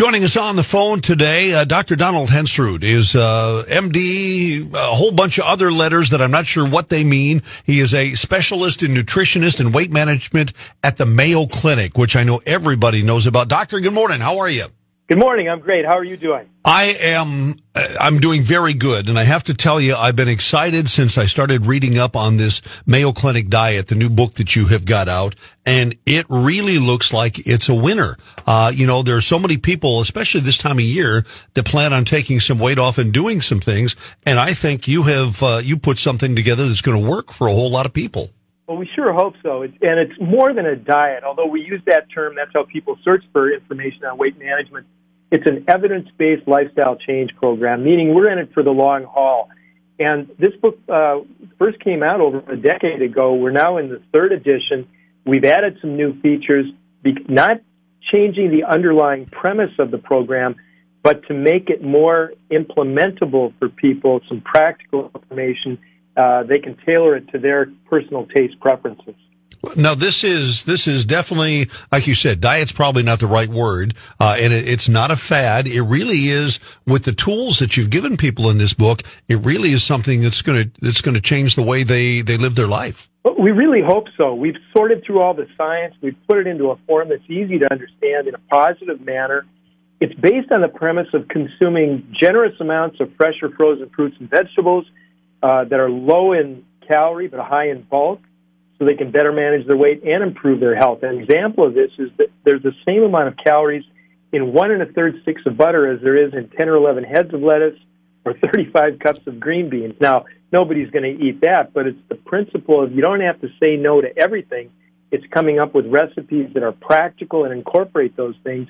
Joining us on the phone today, uh, Dr. Donald Hensrud is uh, MD, a whole bunch of other letters that I'm not sure what they mean. He is a specialist in nutritionist and weight management at the Mayo Clinic, which I know everybody knows about. Doctor, good morning. How are you? Good morning. I'm great. How are you doing? I am. Uh, I'm doing very good, and I have to tell you, I've been excited since I started reading up on this Mayo Clinic diet, the new book that you have got out, and it really looks like it's a winner. Uh, you know, there are so many people, especially this time of year, that plan on taking some weight off and doing some things, and I think you have uh, you put something together that's going to work for a whole lot of people. Well, we sure hope so. It's, and it's more than a diet, although we use that term. That's how people search for information on weight management it's an evidence-based lifestyle change program, meaning we're in it for the long haul. And this book uh, first came out over a decade ago. We're now in the third edition. We've added some new features, not changing the underlying premise of the program, but to make it more implementable for people, some practical information. Uh, they can tailor it to their personal taste preferences. Now this is this is definitely like you said, diet's probably not the right word, uh, and it, it's not a fad. It really is with the tools that you've given people in this book. It really is something that's going to that's going to change the way they they live their life. We really hope so. We've sorted through all the science. We've put it into a form that's easy to understand in a positive manner. It's based on the premise of consuming generous amounts of fresh or frozen fruits and vegetables uh, that are low in calorie but high in bulk so they can better manage their weight and improve their health. An example of this is that there's the same amount of calories in one and a third sticks of butter as there is in 10 or 11 heads of lettuce or 35 cups of green beans. Now, nobody's going to eat that, but it's the principle of you don't have to say no to everything. It's coming up with recipes that are practical and incorporate those things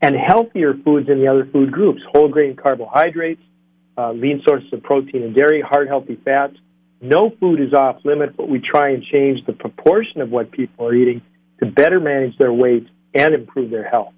and healthier foods in the other food groups, whole grain carbohydrates, uh, lean sources of protein and dairy, heart healthy fats, no food is off limit, but we try and change the proportion of what people are eating to better manage their weight and improve their health.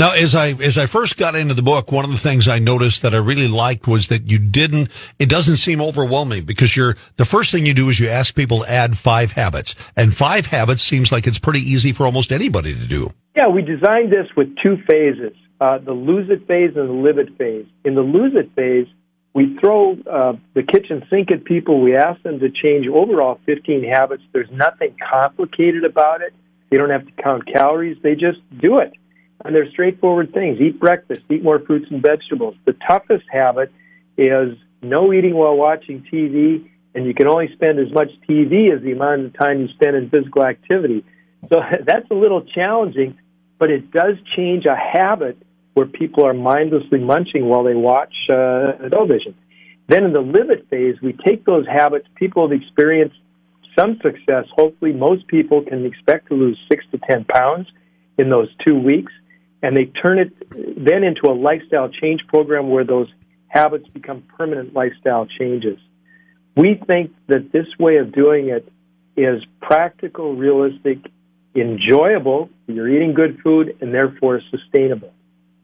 Now, as I as I first got into the book, one of the things I noticed that I really liked was that you didn't. It doesn't seem overwhelming because you're the first thing you do is you ask people to add five habits, and five habits seems like it's pretty easy for almost anybody to do. Yeah, we designed this with two phases: uh, the lose it phase and the live it phase. In the lose it phase, we throw uh, the kitchen sink at people. We ask them to change overall 15 habits. There's nothing complicated about it. They don't have to count calories. They just do it. And they're straightforward things. Eat breakfast, eat more fruits and vegetables. The toughest habit is no eating while watching TV, and you can only spend as much TV as the amount of time you spend in physical activity. So that's a little challenging, but it does change a habit where people are mindlessly munching while they watch uh, television. Then in the live it phase, we take those habits. People have experienced some success. Hopefully, most people can expect to lose six to ten pounds in those two weeks, and they turn it then into a lifestyle change program where those habits become permanent lifestyle changes. We think that this way of doing it is practical, realistic, enjoyable. You're eating good food, and therefore sustainable.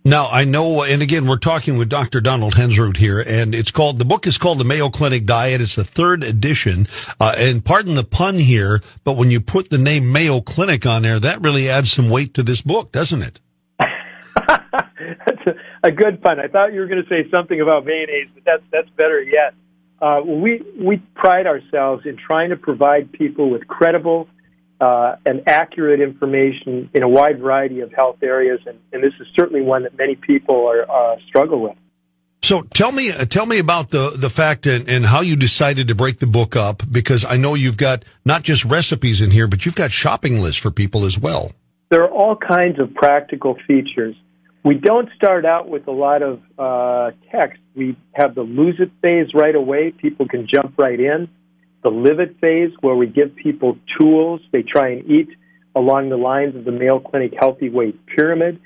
Now I know, and again, we're talking with Dr. Donald Hensrud here, and it's called the book is called the Mayo Clinic Diet. It's the third edition, uh, and pardon the pun here, but when you put the name Mayo Clinic on there, that really adds some weight to this book, doesn't it? that's a, a, good pun. I thought you were going to say something about mayonnaise, but that's that's better yet. Uh, we we pride ourselves in trying to provide people with credible uh, and accurate information in a wide variety of health areas, and, and this is certainly one that many people are uh, struggle with. So tell me, uh, tell me about the the fact and, and how you decided to break the book up because I know you've got not just recipes in here, but you've got shopping lists for people as well. There are all kinds of practical features. We don't start out with a lot of uh, text. We have the lose it phase right away. People can jump right in the live it phase where we give people tools. They try and eat along the lines of the Mayo Clinic Healthy Weight Pyramid.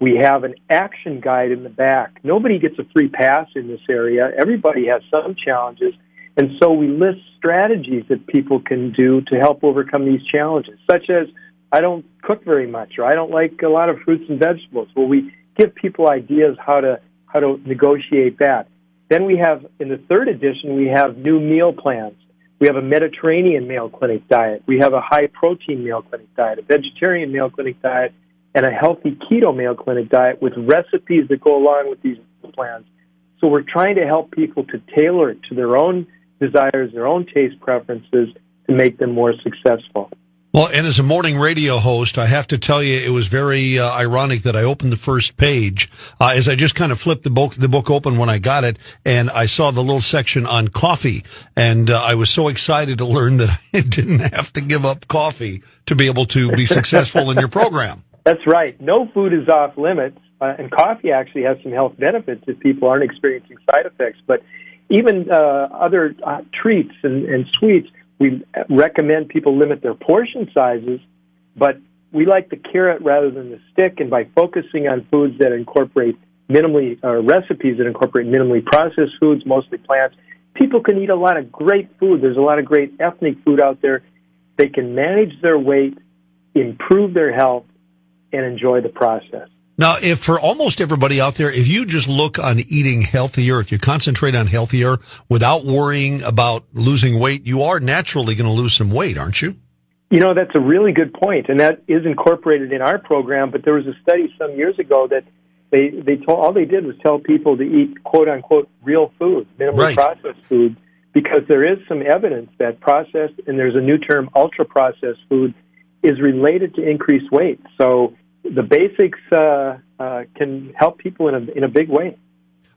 We have an action guide in the back. Nobody gets a free pass in this area. Everybody has some challenges. And so we list strategies that people can do to help overcome these challenges, such as I don't cook very much or I don't like a lot of fruits and vegetables. Well, we give people ideas how to how to negotiate that. Then we have in the third edition we have new meal plans. We have a Mediterranean Mayo Clinic diet. We have a high protein Mayo Clinic diet, a vegetarian Mayo Clinic diet, and a healthy keto Mayo Clinic diet with recipes that go along with these plans. So we're trying to help people to tailor it to their own desires, their own taste preferences to make them more successful. Well, and as a morning radio host, I have to tell you, it was very uh, ironic that I opened the first page uh, as I just kind of flipped the book, the book open when I got it, and I saw the little section on coffee, and uh, I was so excited to learn that I didn't have to give up coffee to be able to be successful in your program. That's right. No food is off limits, uh, and coffee actually has some health benefits if people aren't experiencing side effects. But even uh, other uh, treats and, and sweets we recommend people limit their portion sizes, but we like the carrot rather than the stick. And by focusing on foods that incorporate minimally, uh, recipes that incorporate minimally processed foods, mostly plants, people can eat a lot of great food. There's a lot of great ethnic food out there. They can manage their weight, improve their health, and enjoy the process. Now, if for almost everybody out there, if you just look on eating healthier, if you concentrate on healthier without worrying about losing weight, you are naturally going to lose some weight, aren't you? You know, that's a really good point, and that is incorporated in our program. But there was a study some years ago that they they told all they did was tell people to eat quote unquote real food, minimally right. processed food, because there is some evidence that processed and there's a new term ultra processed food is related to increased weight. So the basics uh, uh, can help people in a in a big way.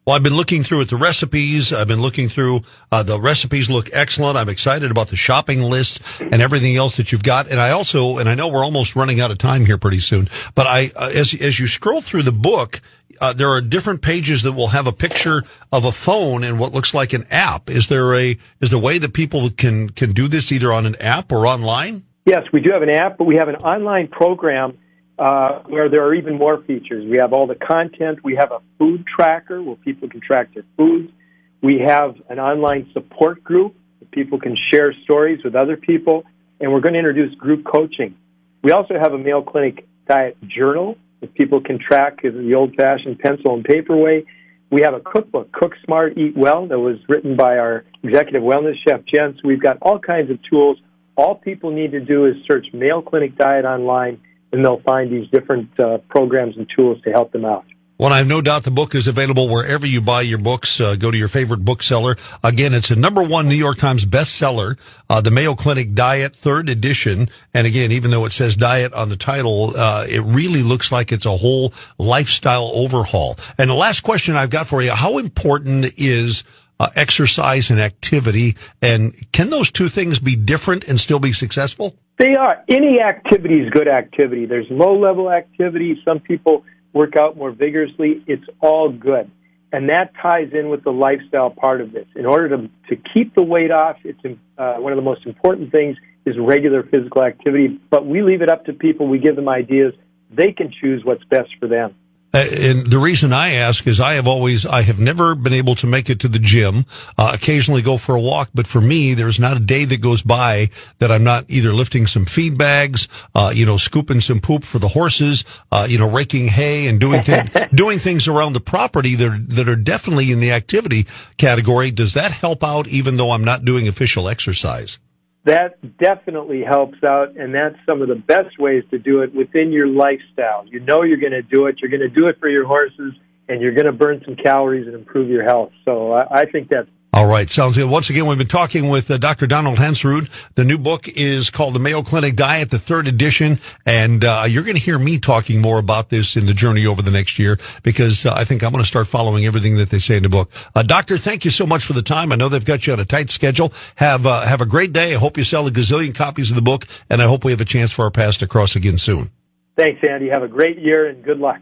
Well, I've been looking through at the recipes. I've been looking through uh, the recipes look excellent. I'm excited about the shopping list and everything else that you've got. And I also, and I know we're almost running out of time here pretty soon, but I, uh, as as you scroll through the book, uh, there are different pages that will have a picture of a phone and what looks like an app. Is there a is there a way that people can can do this either on an app or online? Yes, we do have an app, but we have an online program uh, where there are even more features. We have all the content. We have a food tracker where people can track their foods. We have an online support group where people can share stories with other people. And we're going to introduce group coaching. We also have a Mayo Clinic diet journal that people can track in the old fashioned pencil and paper way. We have a cookbook, Cook Smart, Eat Well, that was written by our executive wellness chef, Jen. So we've got all kinds of tools. All people need to do is search Mayo Clinic Diet online and they'll find these different uh, programs and tools to help them out. Well, I have no doubt the book is available wherever you buy your books. Uh, go to your favorite bookseller. Again, it's a number one New York Times bestseller, uh, the Mayo Clinic Diet, third edition. And again, even though it says diet on the title, uh, it really looks like it's a whole lifestyle overhaul. And the last question I've got for you, how important is uh, exercise and activity? And can those two things be different and still be successful? They are. Any activity is good activity. There's low level activity. Some people work out more vigorously. It's all good. And that ties in with the lifestyle part of this. In order to, to keep the weight off, it's uh, one of the most important things is regular physical activity. But we leave it up to people. We give them ideas. They can choose what's best for them. Uh, and the reason I ask is I have always, I have never been able to make it to the gym, uh, occasionally go for a walk, but for me, there's not a day that goes by that I'm not either lifting some feed bags, uh, you know, scooping some poop for the horses, uh, you know, raking hay and doing things, doing things around the property that are, that are definitely in the activity category. Does that help out even though I'm not doing official exercise? That definitely helps out, and that's some of the best ways to do it within your lifestyle. You know you're going to do it. You're going to do it for your horses, and you're going to burn some calories and improve your health. So I, I think that's all right, sounds good. Once again, we've been talking with uh, Dr. Donald Hensrud. The new book is called The Mayo Clinic Diet, the third edition, and uh, you're going to hear me talking more about this in the journey over the next year because uh, I think I'm going to start following everything that they say in the book. Uh, doctor, thank you so much for the time. I know they've got you on a tight schedule. Have uh, have a great day. I hope you sell a gazillion copies of the book, and I hope we have a chance for our paths to cross again soon. Thanks, Andy. Have a great year and good luck.